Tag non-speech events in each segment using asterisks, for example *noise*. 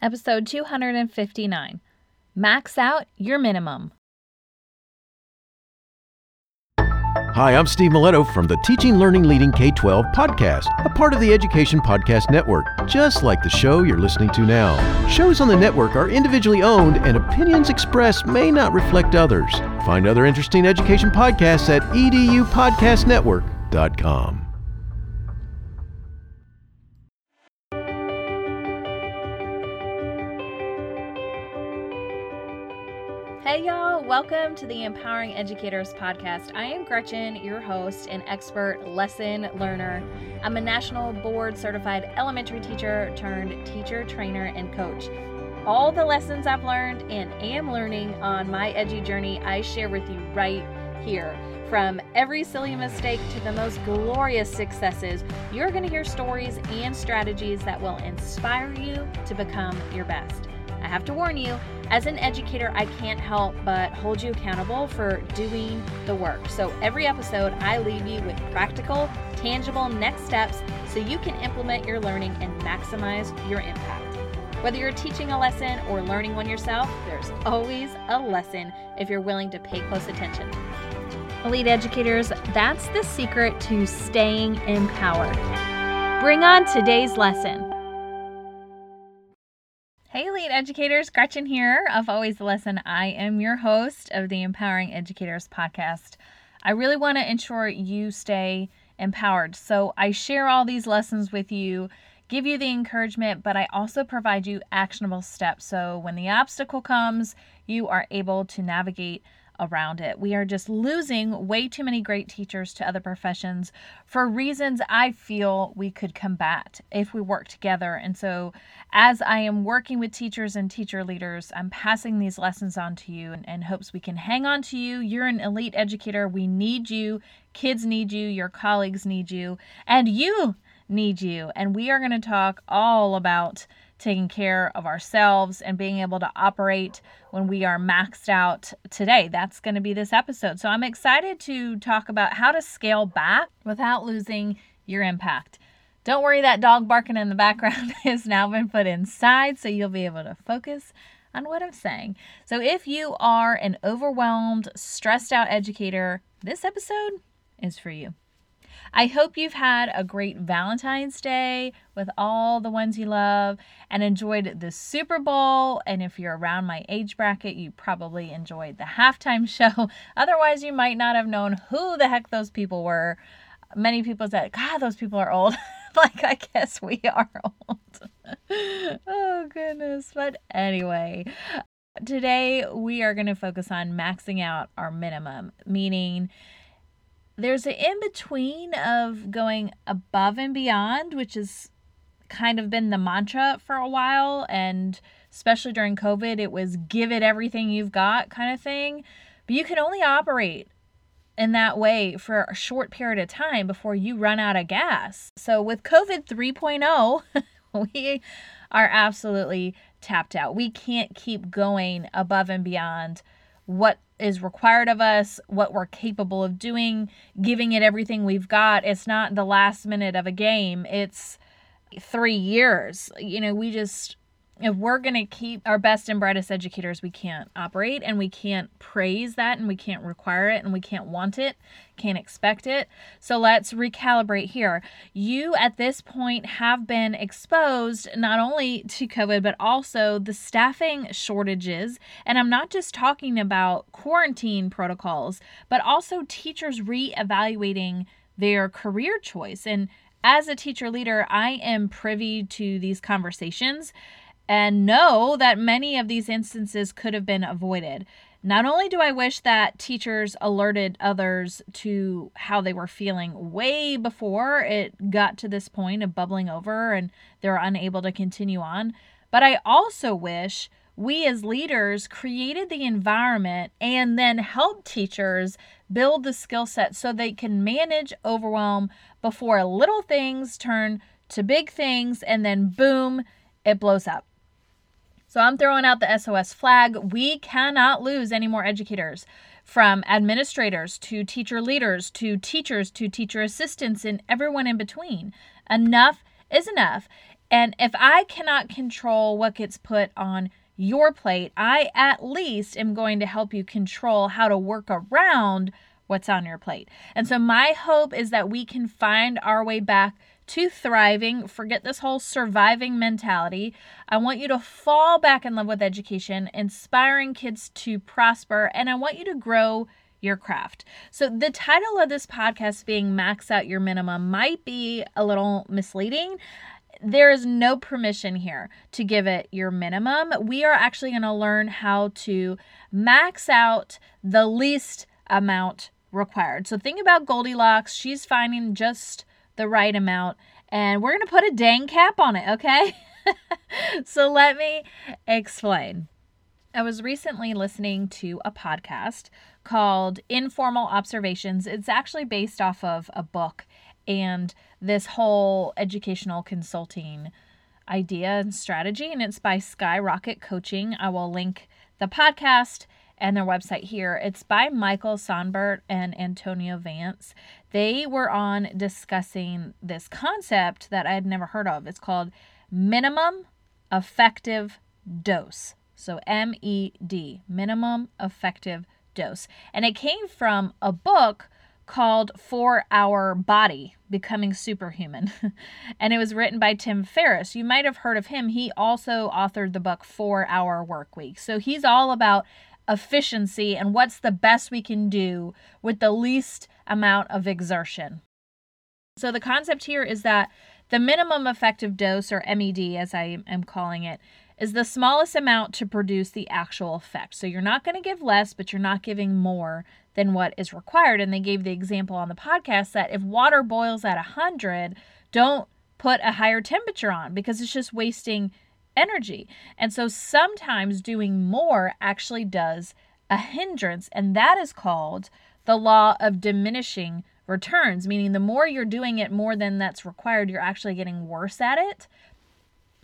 episode 259 Max Out Your Minimum. Hi, I'm Steve Miletto from the Teaching, Learning, Leading K 12 podcast, a part of the Education Podcast Network, just like the show you're listening to now. Shows on the network are individually owned, and opinions expressed may not reflect others. Find other interesting education podcasts at edupodcastnetwork.com. welcome to the Empowering Educators Podcast. I am Gretchen, your host and expert lesson learner. I'm a national board certified elementary teacher turned teacher, trainer, and coach. All the lessons I've learned and am learning on my edgy journey, I share with you right here. From every silly mistake to the most glorious successes, you're going to hear stories and strategies that will inspire you to become your best. I have to warn you, as an educator, I can't help but hold you accountable for doing the work. So every episode, I leave you with practical, tangible next steps so you can implement your learning and maximize your impact. Whether you're teaching a lesson or learning one yourself, there's always a lesson if you're willing to pay close attention. Elite educators, that's the secret to staying empowered. Bring on today's lesson. Educators, Gretchen here of Always the Lesson. I am your host of the Empowering Educators podcast. I really want to ensure you stay empowered. So I share all these lessons with you, give you the encouragement, but I also provide you actionable steps. So when the obstacle comes, you are able to navigate around it. We are just losing way too many great teachers to other professions for reasons I feel we could combat if we work together. And so, as I am working with teachers and teacher leaders, I'm passing these lessons on to you and hopes we can hang on to you. You're an elite educator. We need you. Kids need you. Your colleagues need you. And you need you. And we are going to talk all about taking care of ourselves and being able to operate when we are maxed out today. That's going to be this episode. So I'm excited to talk about how to scale back without losing your impact. Don't worry, that dog barking in the background *laughs* has now been put inside, so you'll be able to focus on what I'm saying. So, if you are an overwhelmed, stressed out educator, this episode is for you. I hope you've had a great Valentine's Day with all the ones you love and enjoyed the Super Bowl. And if you're around my age bracket, you probably enjoyed the halftime *laughs* show. Otherwise, you might not have known who the heck those people were. Many people said, God, those people are old. *laughs* like, I guess we are *laughs* old. oh, goodness. But anyway, today we are going to focus on maxing out our minimum, meaning there's an in between of going above and beyond, which has kind of been the mantra for a while. And especially during COVID, it was give it everything you've got kind of thing. But you can only operate in that way for a short period of time before you run out of gas. So with COVID 3.0, *laughs* we are absolutely tapped out. We can't keep going above and beyond what is required of us, what we're capable of doing, giving it everything we've got. It's not the last minute of a game, it's three years. You know, we just if we're going to keep our best and brightest educators, we can't operate and we can't praise that and we can't require it and we can't want it, can't expect it. So let's recalibrate here. You at this point have been exposed not only to COVID, but also the staffing shortages. And I'm not just talking about quarantine protocols, but also teachers reevaluating their career choice. And as a teacher leader, I am privy to these conversations and know that many of these instances could have been avoided. Not only do I wish that teachers alerted others to how they were feeling way before it got to this point of bubbling over and they're unable to continue on, but I also wish we as leaders created the environment and then helped teachers build the skill set so they can manage overwhelm before little things turn to big things and then boom, it blows up. So I'm throwing out the SOS flag. We cannot lose any more educators from administrators to teacher leaders to teachers to teacher assistants and everyone in between. Enough is enough. And if I cannot control what gets put on your plate, I at least am going to help you control how to work around what's on your plate. And so, my hope is that we can find our way back to thriving. Forget this whole surviving mentality. I want you to fall back in love with education, inspiring kids to prosper, and I want you to grow your craft. So, the title of this podcast being Max Out Your Minimum might be a little misleading. There is no permission here to give it your minimum. We are actually going to learn how to max out the least amount required. So, think about Goldilocks. She's finding just the right amount. And we're going to put a dang cap on it, okay? *laughs* so let me explain. I was recently listening to a podcast called Informal Observations. It's actually based off of a book and this whole educational consulting idea and strategy, and it's by Skyrocket Coaching. I will link the podcast and their website here. It's by Michael Sonbert and Antonio Vance. They were on discussing this concept that I had never heard of. It's called minimum effective dose. So M E D, minimum effective dose. And it came from a book called Four Hour Body Becoming Superhuman. *laughs* and it was written by Tim Ferriss. You might have heard of him. He also authored the book Four Hour Work Week. So he's all about efficiency and what's the best we can do with the least amount of exertion. So, the concept here is that the minimum effective dose, or MED as I am calling it, is the smallest amount to produce the actual effect. So, you're not going to give less, but you're not giving more than what is required. And they gave the example on the podcast that if water boils at 100, don't put a higher temperature on because it's just wasting energy. And so sometimes doing more actually does a hindrance, and that is called the law of diminishing returns, meaning the more you're doing it more than that's required, you're actually getting worse at it.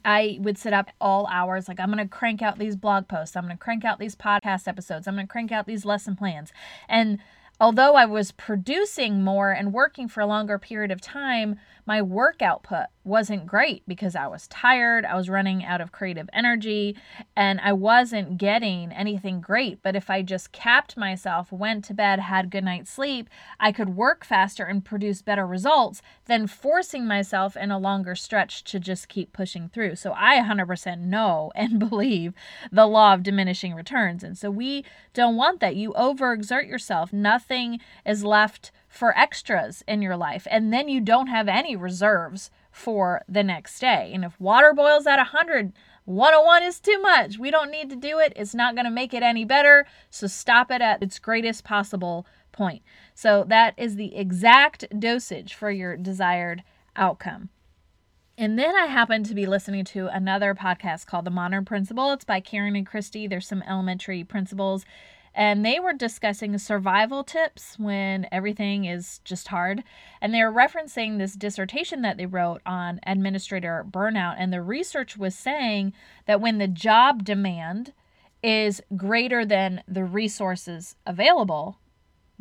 I would sit up all hours, like, I'm going to crank out these blog posts. I'm going to crank out these podcast episodes. I'm going to crank out these lesson plans. And although I was producing more and working for a longer period of time, my work output wasn't great because I was tired, I was running out of creative energy, and I wasn't getting anything great. But if I just capped myself, went to bed, had good night's sleep, I could work faster and produce better results than forcing myself in a longer stretch to just keep pushing through. So I 100% know *laughs* and believe the law of diminishing returns. And so we don't want that. You overexert yourself, nothing is left for extras in your life, and then you don't have any reserves for the next day. And if water boils at 100, 101 is too much. We don't need to do it. It's not going to make it any better. So stop it at its greatest possible point. So that is the exact dosage for your desired outcome. And then I happened to be listening to another podcast called The Modern Principal. It's by Karen and Christy. There's some elementary principals and they were discussing survival tips when everything is just hard. And they were referencing this dissertation that they wrote on administrator burnout. And the research was saying that when the job demand is greater than the resources available,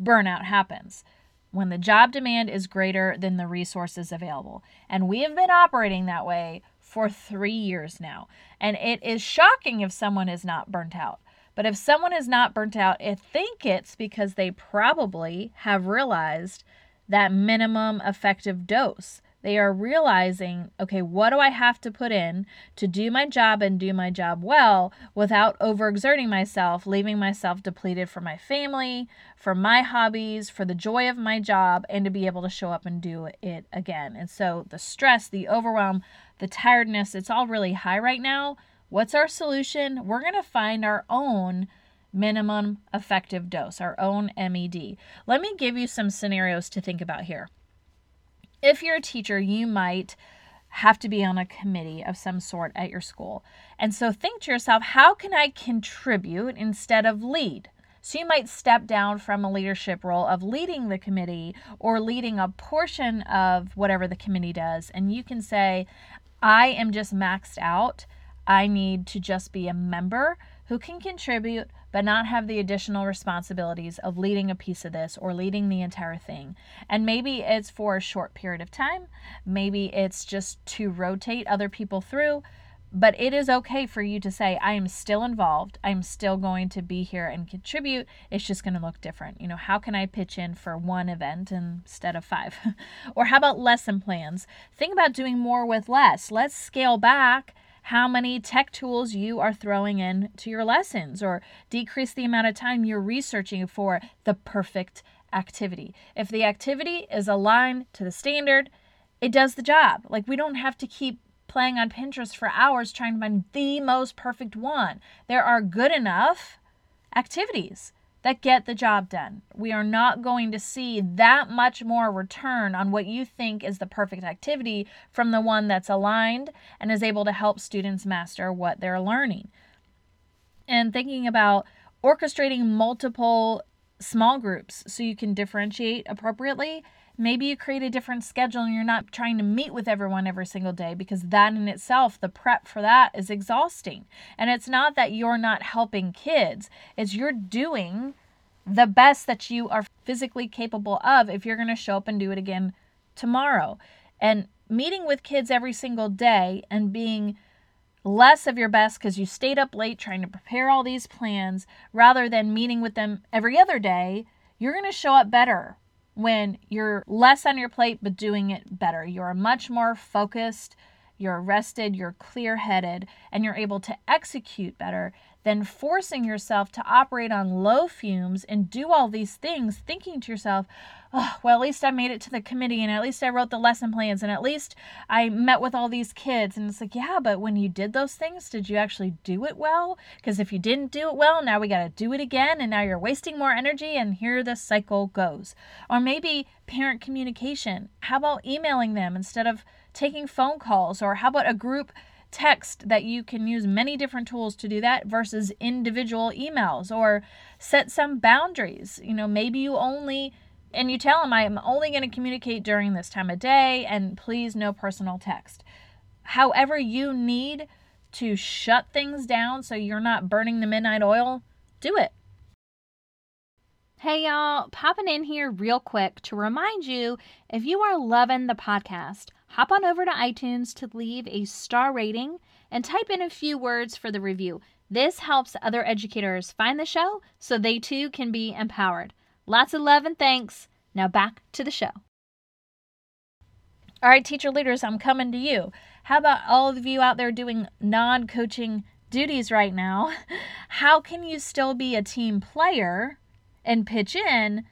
burnout happens. When the job demand is greater than the resources available. And we have been operating that way for three years now. And it is shocking if someone is not burnt out. But if someone is not burnt out, I think it's because they probably have realized that minimum effective dose. They are realizing, okay, what do I have to put in to do my job and do my job well without overexerting myself, leaving myself depleted for my family, for my hobbies, for the joy of my job, and to be able to show up and do it again. And so the stress, the overwhelm, the tiredness, it's all really high right now. What's our solution? We're going to find our own minimum effective dose, our own MED. Let me give you some scenarios to think about here. If you're a teacher, you might have to be on a committee of some sort at your school. And so think to yourself, how can I contribute instead of lead? So you might step down from a leadership role of leading the committee or leading a portion of whatever the committee does. And you can say, I am just maxed out I need to just be a member who can contribute but not have the additional responsibilities of leading a piece of this or leading the entire thing. And maybe it's for a short period of time, maybe it's just to rotate other people through. But it is okay for you to say, I am still involved. I'm still going to be here and contribute. It's just going to look different. You know, how can I pitch in for one event instead of five? *laughs* or how about lesson plans? Think about doing more with less. Let's scale back how many tech tools you are throwing in to your lessons or decrease the amount of time you're researching for the perfect activity. If the activity is aligned to the standard, it does the job. Like we don't have to keep playing on Pinterest for hours trying to find the most perfect one. There are good enough activities that get the job done. We are not going to see that much more return on what you think is the perfect activity from the one that's aligned and is able to help students master what they're learning. And thinking about orchestrating multiple small groups so you can differentiate appropriately Maybe you create a different schedule and you're not trying to meet with everyone every single day because that in itself, the prep for that is exhausting. And it's not that you're not helping kids, it's you're doing the best that you are physically capable of if you're going to show up and do it again tomorrow. And meeting with kids every single day and being less of your best because you stayed up late trying to prepare all these plans rather than meeting with them every other day, you're going to show up better when you're less on your plate but doing it better. You're much more focused, you're rested, you're clear headed, and you're able to execute better than forcing yourself to operate on low fumes and do all these things, thinking to yourself, oh, well, at least I made it to the committee and at least I wrote the lesson plans and at least I met with all these kids. And it's like, yeah, but when you did those things, did you actually do it well? Because if you didn't do it well, now we got to do it again and now you're wasting more energy and here the cycle goes. Or maybe parent communication. How about emailing them instead of taking phone calls? Or how about a group? text that you can use many different tools to do that versus individual emails or set some boundaries. You know, maybe you only and you tell them I am only going to communicate during this time of day and please no personal text. However, you need to shut things down so you're not burning the midnight oil, do it. Hey y'all, popping in here real quick to remind you if you are loving the podcast, hop on over to iTunes to leave a star rating and type in a few words for the review. This helps other educators find the show so they too can be empowered. Lots of love and thanks. Now back to the show. All right, teacher leaders, I'm coming to you. How about all of you out there doing non coaching duties right now? *laughs* How can you still be a team player and pitch in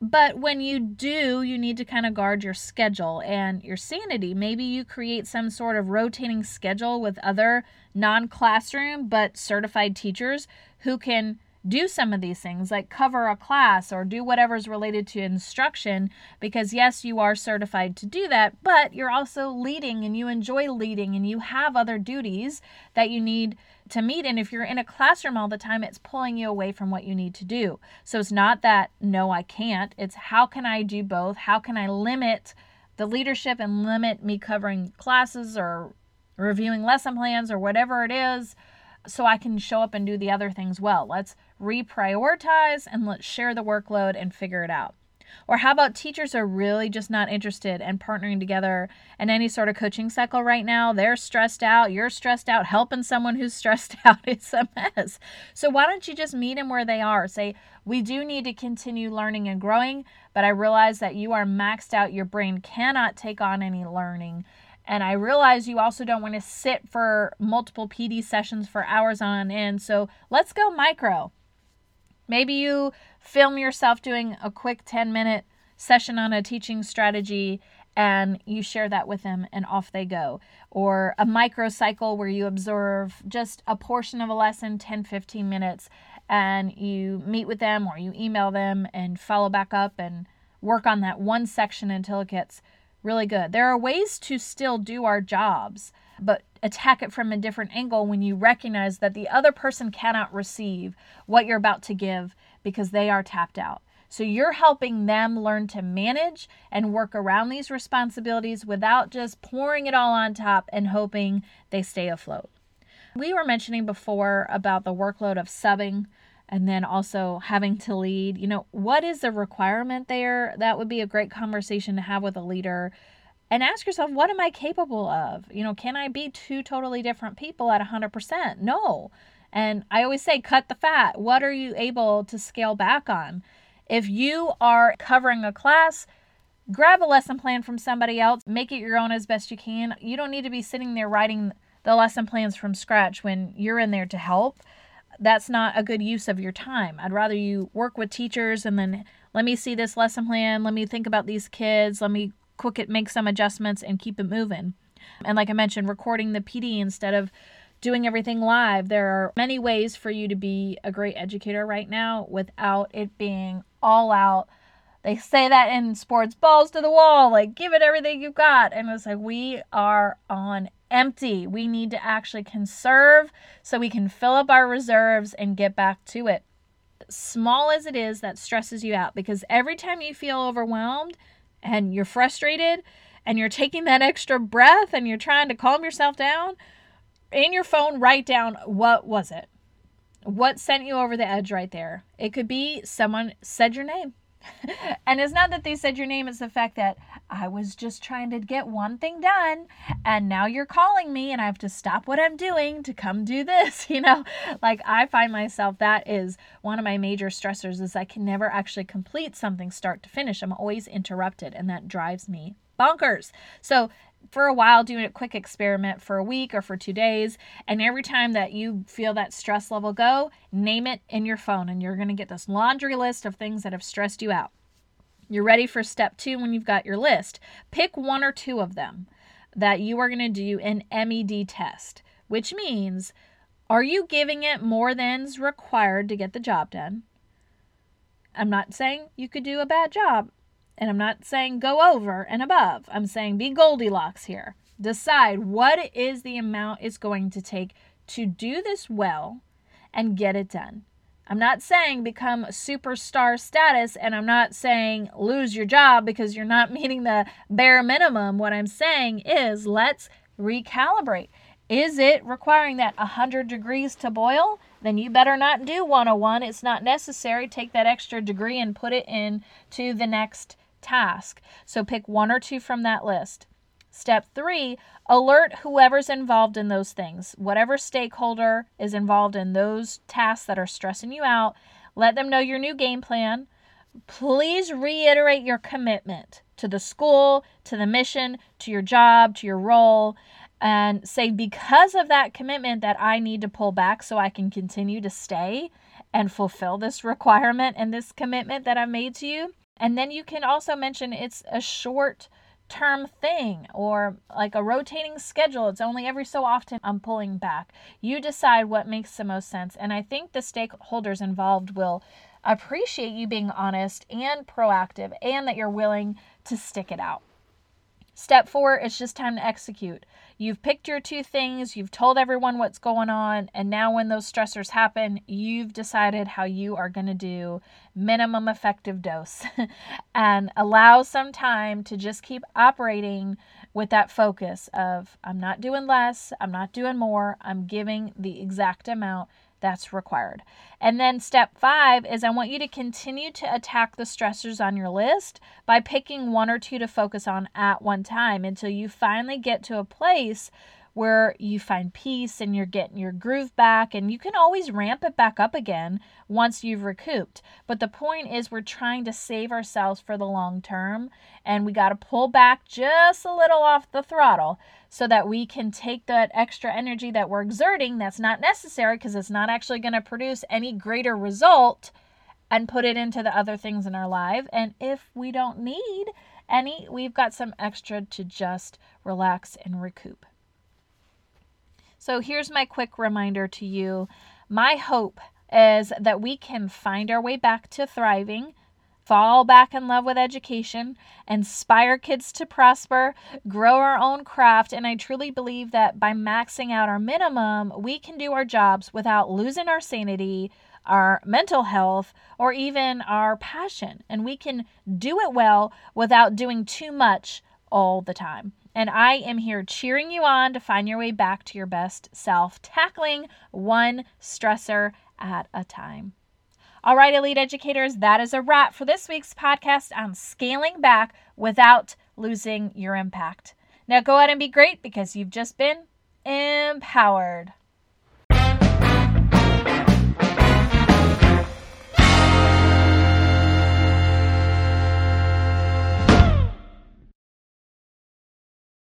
but when you do, you need to kind of guard your schedule and your sanity. Maybe you create some sort of rotating schedule with other non classroom but certified teachers who can do some of these things, like cover a class or do whatever's related to instruction, because yes, you are certified to do that, but you're also leading and you enjoy leading and you have other duties that you need to meet. And if you're in a classroom all the time, it's pulling you away from what you need to do. So it's not that, no, I can't. It's how can I do both? How can I limit the leadership and limit me covering classes or reviewing lesson plans or whatever it is so I can show up and do the other things well? Let's reprioritize and let's share the workload and figure it out. Or how about teachers are really just not interested in partnering together in any sort of coaching cycle right now? They're stressed out, you're stressed out, helping someone who's *laughs* stressed out, it's a mess. So why don't you just meet them where they are? Say, we do need to continue learning and growing, but I realize that you are maxed out, your brain cannot take on any learning. And I realize you also don't want to sit for multiple PD sessions for hours on end. So let's go micro. Maybe you film yourself doing a quick 10 minute session on a teaching strategy and you share that with them and off they go. Or a microcycle where you observe just a portion of a lesson, 10, 15 minutes, and you meet with them or you email them and follow back up and work on that one section until it gets really good. There are ways to still do our jobs, but attack it from a different angle when you recognize that the other person cannot receive what you're about to give because they are tapped out. So you're helping them learn to manage and work around these responsibilities without just pouring it all on top and hoping they stay afloat. We were mentioning before about the workload of subbing and then also having to lead. You know, what is the requirement there? That would be a great conversation to have with a leader. And ask yourself, what am I capable of? You know, can I be two totally different people at 100%? No. And I always say, cut the fat. What are you able to scale back on? If you are covering a class, grab a lesson plan from somebody else, make it your own as best you can. You don't need to be sitting there writing the lesson plans from scratch when you're in there to help. That's not a good use of your time. I'd rather you work with teachers and then let me see this lesson plan, let me think about these kids, let me quick it make some adjustments and keep it moving. And like I mentioned, recording the PD instead of doing everything live. There are many ways for you to be a great educator right now without it being all out. They say that in sports, balls to the wall, like give it everything you've got. And it's like we are on empty. We need to actually conserve so we can fill up our reserves and get back to it. Small as it is, that stresses you out because every time you feel overwhelmed and you're frustrated and you're taking that extra breath and you're trying to calm yourself down, in your phone, write down what was it? What sent you over the edge right there? It could be someone said your name. *laughs* and it's not that they said your name, it's the fact that I was just trying to get one thing done and now you're calling me and I have to stop what I'm doing to come do this, *laughs* you know? Like I find myself that is one of my major stressors is I can never actually complete something start to finish. I'm always interrupted and that drives me bonkers. So for a while doing a quick experiment for a week or for two days. And every time that you feel that stress level go, name it in your phone, and you're going to get this laundry list of things that have stressed you out. You're ready for step two when you've got your list. Pick one or two of them that you are going to do an MED test, which means are you giving it more than's required to get the job done? I'm not saying you could do a bad job. And I'm not saying go over and above. I'm saying be Goldilocks here. Decide what is the amount it's going to take to do this well and get it done. I'm not saying become superstar status and I'm not saying lose your job because you're not *laughs* meeting the bare minimum. What I'm saying is let's recalibrate. Is it requiring that 100 degrees to boil? Then you better not do 101. It's not necessary. Take that extra degree and put it in to the next task. So pick one or two from that list. Step three, alert whoever's involved in those things. Whatever stakeholder is involved in those tasks that are stressing you out, let them know your new game plan. Please reiterate your commitment to the school, to the mission, to your job, to your role, and say, because of that commitment, that I need to pull back so I can continue to stay and fulfill this requirement and this commitment that I've made to you. And then you can also mention it's a short term thing or like a rotating schedule. It's only every so often I'm pulling back. You decide what makes the most sense. And I think the stakeholders involved will appreciate you being honest and proactive and that you're willing to stick it out. Step four, it's just time to execute. You've picked your two things, you've told everyone what's going on, and now when those stressors happen, you've decided how you are going to do minimum effective dose *laughs* and allow some time to just keep operating with that focus of I'm not doing less, I'm not doing more, I'm giving the exact amount that's required. And then step five is I want you to continue to attack the stressors on your list by picking one or two to focus on at one time until you finally get to a place where you find peace and you're getting your groove back and you can always ramp it back up again once you've recouped. But the point is we're trying to save ourselves for the long term and we got to pull back just a little off the throttle so that we can take that extra energy that we're exerting that's not necessary because it's not actually going to produce any greater result and put it into the other things in our life. And if we don't need any, we've got some extra to just relax and recoup. So here's my quick reminder to you. My hope is that we can find our way back to thriving, fall back in love with education, inspire kids to prosper, grow our own craft, and I truly believe that by maxing out our minimum, we can do our jobs without losing our sanity, our mental health, or even our passion. And we can do it well without doing too much all the time. And I am here cheering you on to find your way back to your best self, tackling one stressor at a time. All right, elite educators, that is a wrap for this week's podcast on scaling back without losing your impact. Now go out and be great because you've just been empowered.